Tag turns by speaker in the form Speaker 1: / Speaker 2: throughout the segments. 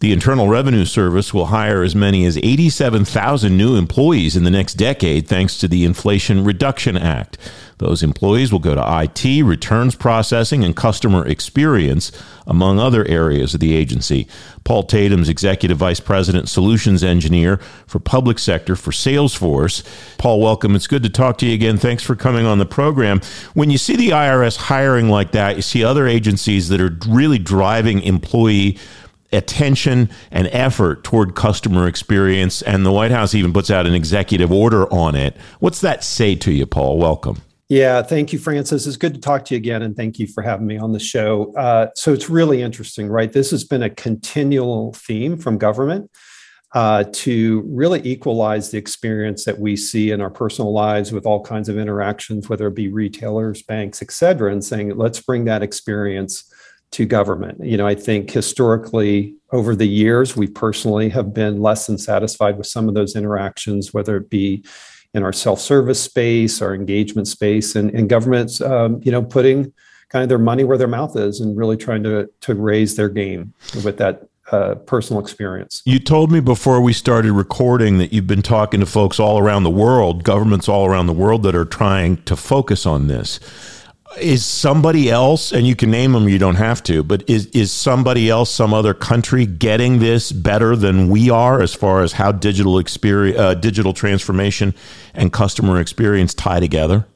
Speaker 1: The Internal Revenue Service will hire as many as 87,000 new employees in the next decade thanks to the Inflation Reduction Act. Those employees will go to IT, returns processing, and customer experience, among other areas of the agency. Paul Tatum's Executive Vice President, Solutions Engineer for Public Sector for Salesforce. Paul, welcome. It's good to talk to you again. Thanks for coming on the program. When you see the IRS hiring like that, you see other agencies that are really driving employee attention and effort toward customer experience, and the White House even puts out an executive order on it. What's that say to you, Paul? Welcome.
Speaker 2: Yeah, thank you, Francis. It's good to talk to you again, and thank you for having me on the show. Uh, so it's really interesting, right? This has been a continual theme from government uh, to really equalize the experience that we see in our personal lives with all kinds of interactions, whether it be retailers, banks, et cetera, and saying, let's bring that experience to government. You know, I think historically over the years, we personally have been less than satisfied with some of those interactions, whether it be in our self-service space, our engagement space, and, and governments, um, you know, putting kind of their money where their mouth is and really trying to to raise their game with that uh, personal experience.
Speaker 1: You told me before we started recording that you've been talking to folks all around the world, governments all around the world that are trying to focus on this is somebody else and you can name them you don't have to but is is somebody else some other country getting this better than we are as far as how digital experience uh, digital transformation and customer experience tie together?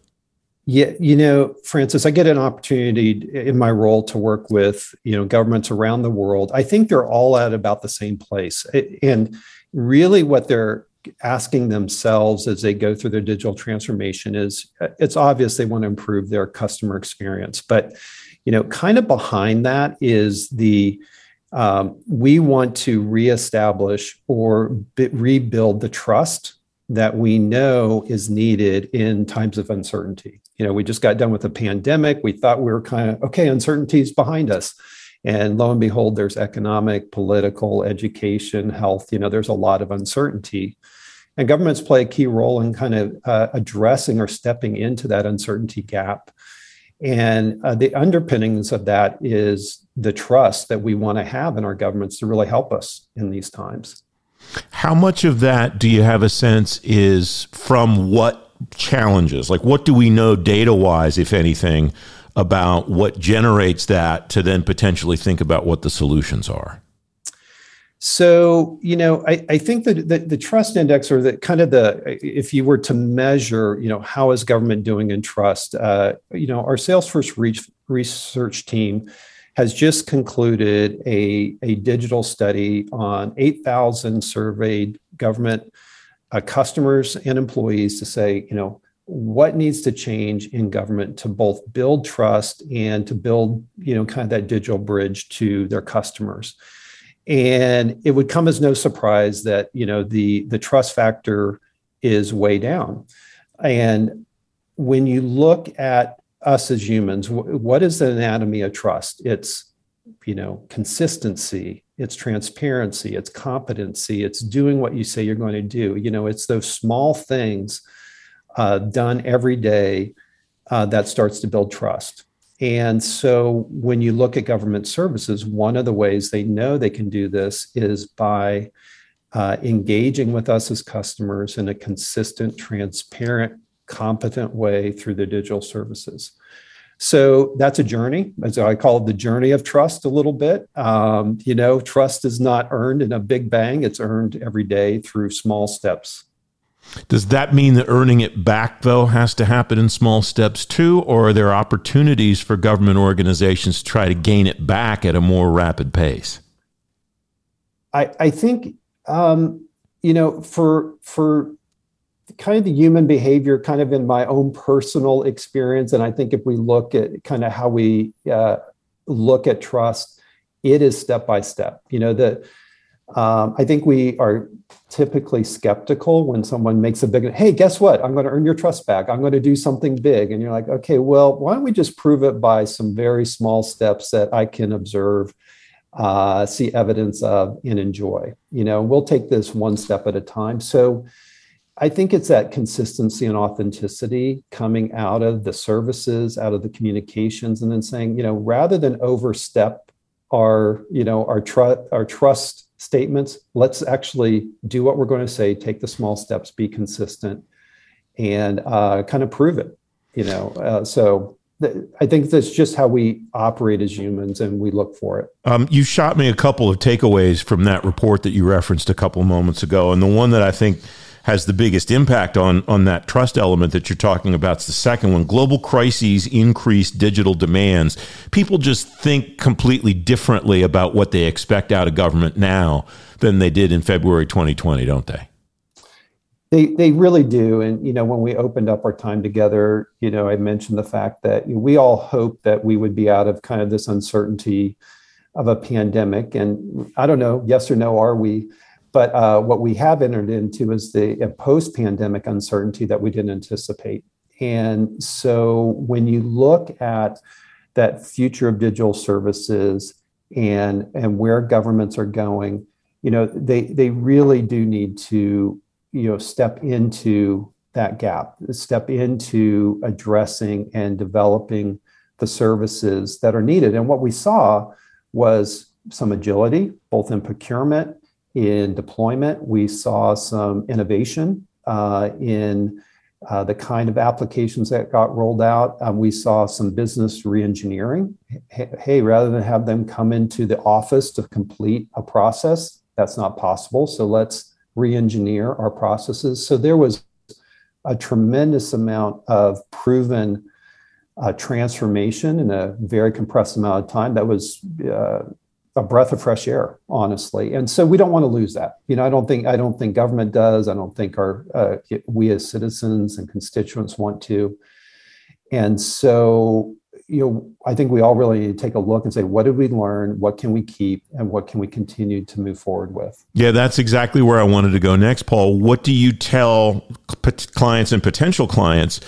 Speaker 2: Yeah you know francis i get an opportunity in my role to work with you know governments around the world. I think they're all at about the same place. And really what they're asking themselves as they go through their digital transformation is it's obvious they want to improve their customer experience. But you know kind of behind that is the um, we want to reestablish or rebuild the trust that we know is needed in times of uncertainty. You know we just got done with a pandemic. We thought we were kind of okay uncertainties behind us. And lo and behold there's economic political education health you know there's a lot of uncertainty and governments play a key role in kind of uh, addressing or stepping into that uncertainty gap. And uh, the underpinnings of that is the trust that we want to have in our governments to really help us in these times.
Speaker 1: How much of that do you have a sense is from what challenges? Like, what do we know data wise, if anything, about what generates that to then potentially think about what the solutions are?
Speaker 2: So, you know, I, I think that the, the, trust index or the kind of the, if you were to measure, you know, how is government doing in trust, uh, you know, our Salesforce research team has just concluded a, a digital study on 8,000 surveyed government uh, customers and employees to say, you know, what needs to change in government to both build trust and to build, you know, kind of that digital bridge to their customers and it would come as no surprise that you know the the trust factor is way down. And when you look at us as humans what is the anatomy of trust? It's you know consistency it's transparency it's competency it's doing what you say you're going to do. You know it's those small things uh, done every day uh, that starts to build trust and so when you look at government services, one of the ways they know they can do this is by uh, engaging with us as customers in a consistent, transparent, competent way through the digital services. So that's a journey, as I call it, the journey of trust a little bit. Um, you know, trust is not earned in a big bang, it's earned every day through small steps.
Speaker 1: Does that mean that earning it back, though, has to happen in small steps too? Or are there opportunities for government organizations to try to gain it back at a more rapid pace?
Speaker 2: I, I think, um, you know, for, for kind of the human behavior, kind of in my own personal experience, and I think if we look at kind of how we uh, look at trust, it is step by step. You know, the um, I think we are typically skeptical when someone makes a big, hey, guess what? I'm going to earn your trust back. I'm going to do something big. And you're like, okay, well, why don't we just prove it by some very small steps that I can observe, uh, see evidence of, and enjoy? You know, we'll take this one step at a time. So I think it's that consistency and authenticity coming out of the services, out of the communications, and then saying, you know, rather than overstep our, you know, our trust, our trust statements. Let's actually do what we're going to say, take the small steps, be consistent, and uh, kind of prove it. You know, uh, so I think that's just how we operate as humans, and we look for it.
Speaker 1: Um, you shot me a couple of takeaways from that report that you referenced a couple moments ago, and the one that I think has the biggest impact on on that trust element that you're talking about is the second one. Global crises increase digital demands. People just think completely differently about what they expect out of government now than they did in February 2020, don't they?
Speaker 2: They, they really do. And, you know, when we opened up our time together, you know, I mentioned the fact that we all hoped that we would be out of kind of this uncertainty of a pandemic. And I don't know, yes or no, are we? But uh, what we have entered into is the post pandemic uncertainty that we didn't anticipate. And so when you look at that future of digital services and, and where governments are going, you know, they, they really do need to you know step into that gap step into addressing and developing the services that are needed and what we saw was some agility both in procurement in deployment we saw some innovation uh, in uh, the kind of applications that got rolled out. Um, we saw some business reengineering. Hey, rather than have them come into the office to complete a process, that's not possible. So let's re-engineer our processes. So there was a tremendous amount of proven uh, transformation in a very compressed amount of time. That was a breath of fresh air, honestly. And so we don't want to lose that. You know, I don't think I don't think government does. I don't think our uh, we as citizens and constituents want to. And so you know, I think we all really need to take a look and say, what did we learn? What can we keep? And what can we continue to move forward with?
Speaker 1: Yeah, that's exactly where I wanted to go next, Paul. What do you tell clients and potential clients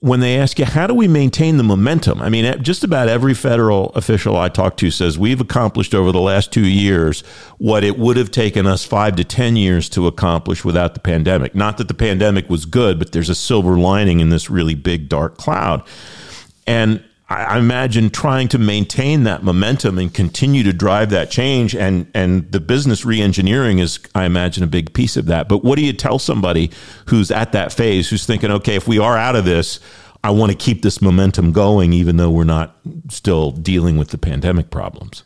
Speaker 1: when they ask you, how do we maintain the momentum? I mean, just about every federal official I talk to says we've accomplished over the last two years what it would have taken us five to 10 years to accomplish without the pandemic. Not that the pandemic was good, but there's a silver lining in this really big, dark cloud. And I imagine trying to maintain that momentum and continue to drive that change and and the business reengineering is I imagine a big piece of that. But what do you tell somebody who's at that phase who's thinking, okay, if we are out of this, I want to keep this momentum going even though we're not still dealing with the pandemic problems?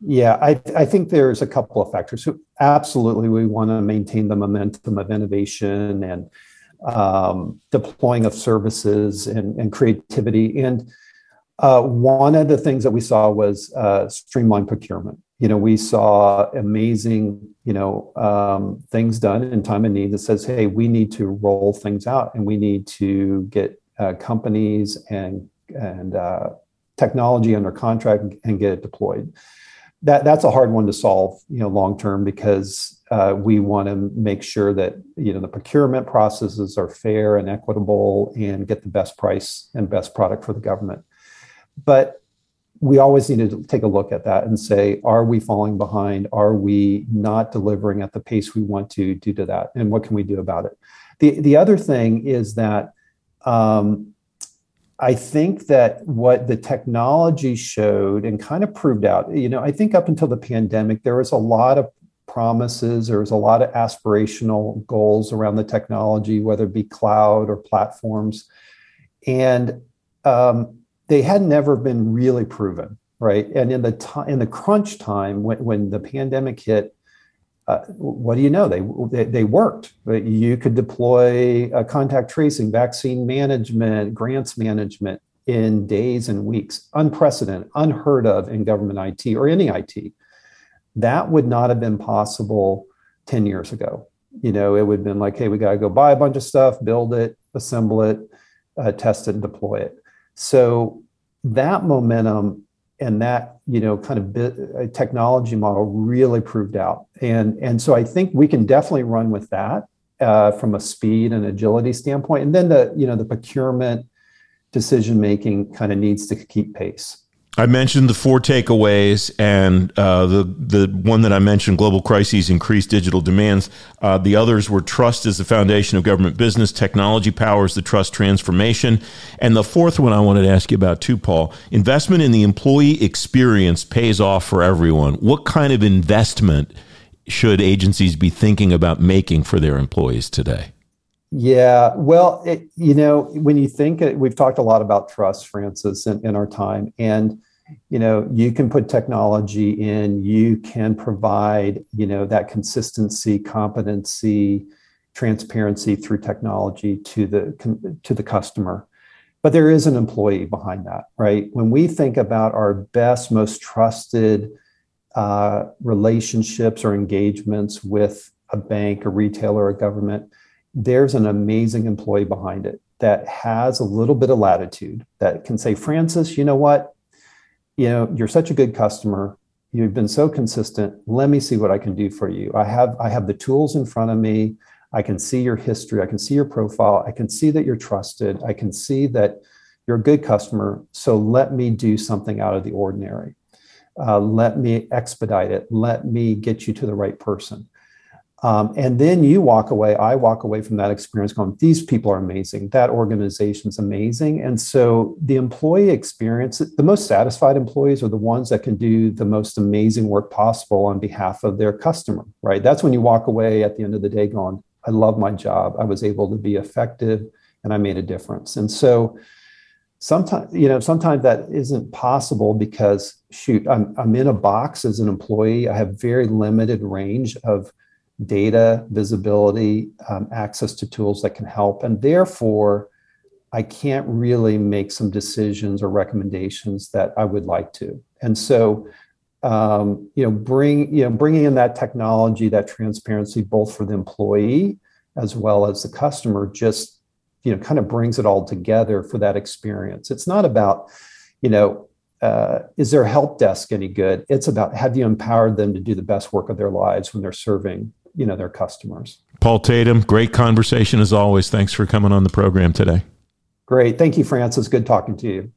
Speaker 2: Yeah, I, I think there's a couple of factors. So absolutely, we want to maintain the momentum of innovation and um, deploying of services and, and creativity. And uh, one of the things that we saw was uh, streamlined procurement. You know, we saw amazing, you know, um, things done in time of need that says, "Hey, we need to roll things out, and we need to get uh, companies and and uh, technology under contract and get it deployed." That that's a hard one to solve, you know, long term because uh, we want to make sure that you know the procurement processes are fair and equitable and get the best price and best product for the government but we always need to take a look at that and say, are we falling behind? Are we not delivering at the pace we want to due to that? And what can we do about it? The, the other thing is that um, I think that what the technology showed and kind of proved out, you know, I think up until the pandemic, there was a lot of promises, there was a lot of aspirational goals around the technology, whether it be cloud or platforms. And um, they had never been really proven, right? And in the time, in the crunch time when, when the pandemic hit, uh, what do you know? They, they, they worked. You could deploy uh, contact tracing, vaccine management, grants management in days and weeks, unprecedented, unheard of in government IT or any IT. That would not have been possible 10 years ago. You know, it would have been like, hey, we got to go buy a bunch of stuff, build it, assemble it, uh, test it, and deploy it. So that momentum and that you know kind of uh, technology model really proved out, and and so I think we can definitely run with that uh, from a speed and agility standpoint, and then the you know the procurement decision making kind of needs to keep pace.
Speaker 1: I mentioned the four takeaways, and uh, the the one that I mentioned, global crises, increased digital demands. Uh, the others were trust is the foundation of government business, technology powers the trust transformation, and the fourth one I wanted to ask you about too, Paul. Investment in the employee experience pays off for everyone. What kind of investment should agencies be thinking about making for their employees today?
Speaker 2: Yeah, well, it, you know, when you think we've talked a lot about trust, Francis, in, in our time, and you know, you can put technology in, you can provide, you know, that consistency, competency, transparency through technology to the to the customer. But there is an employee behind that, right? When we think about our best, most trusted uh, relationships or engagements with a bank, a retailer, a government, there's an amazing employee behind it that has a little bit of latitude that can say, Francis, you know what? You know, you're such a good customer. You've been so consistent. Let me see what I can do for you. I have I have the tools in front of me. I can see your history. I can see your profile. I can see that you're trusted. I can see that you're a good customer. So let me do something out of the ordinary. Uh, let me expedite it. Let me get you to the right person. Um, and then you walk away, I walk away from that experience going, these people are amazing. That organization's amazing. And so the employee experience, the most satisfied employees are the ones that can do the most amazing work possible on behalf of their customer, right? That's when you walk away at the end of the day going, I love my job. I was able to be effective and I made a difference. And so sometimes you know sometimes that isn't possible because shoot I'm, I'm in a box as an employee i have very limited range of data visibility um, access to tools that can help. And therefore i can't really make some decisions or recommendations that i would like to. And so um, you know bring you know bringing in that technology that transparency both for the employee as well as the customer just you know kind of brings it all together for that experience. It's not about you know uh, is their help desk any good? It's about have you empowered them to do the best work of their lives when they're serving you know their customers.
Speaker 1: Paul tatum great conversation as always. Thanks for coming on the program today.
Speaker 2: Great. Thank you francis. Good talking to you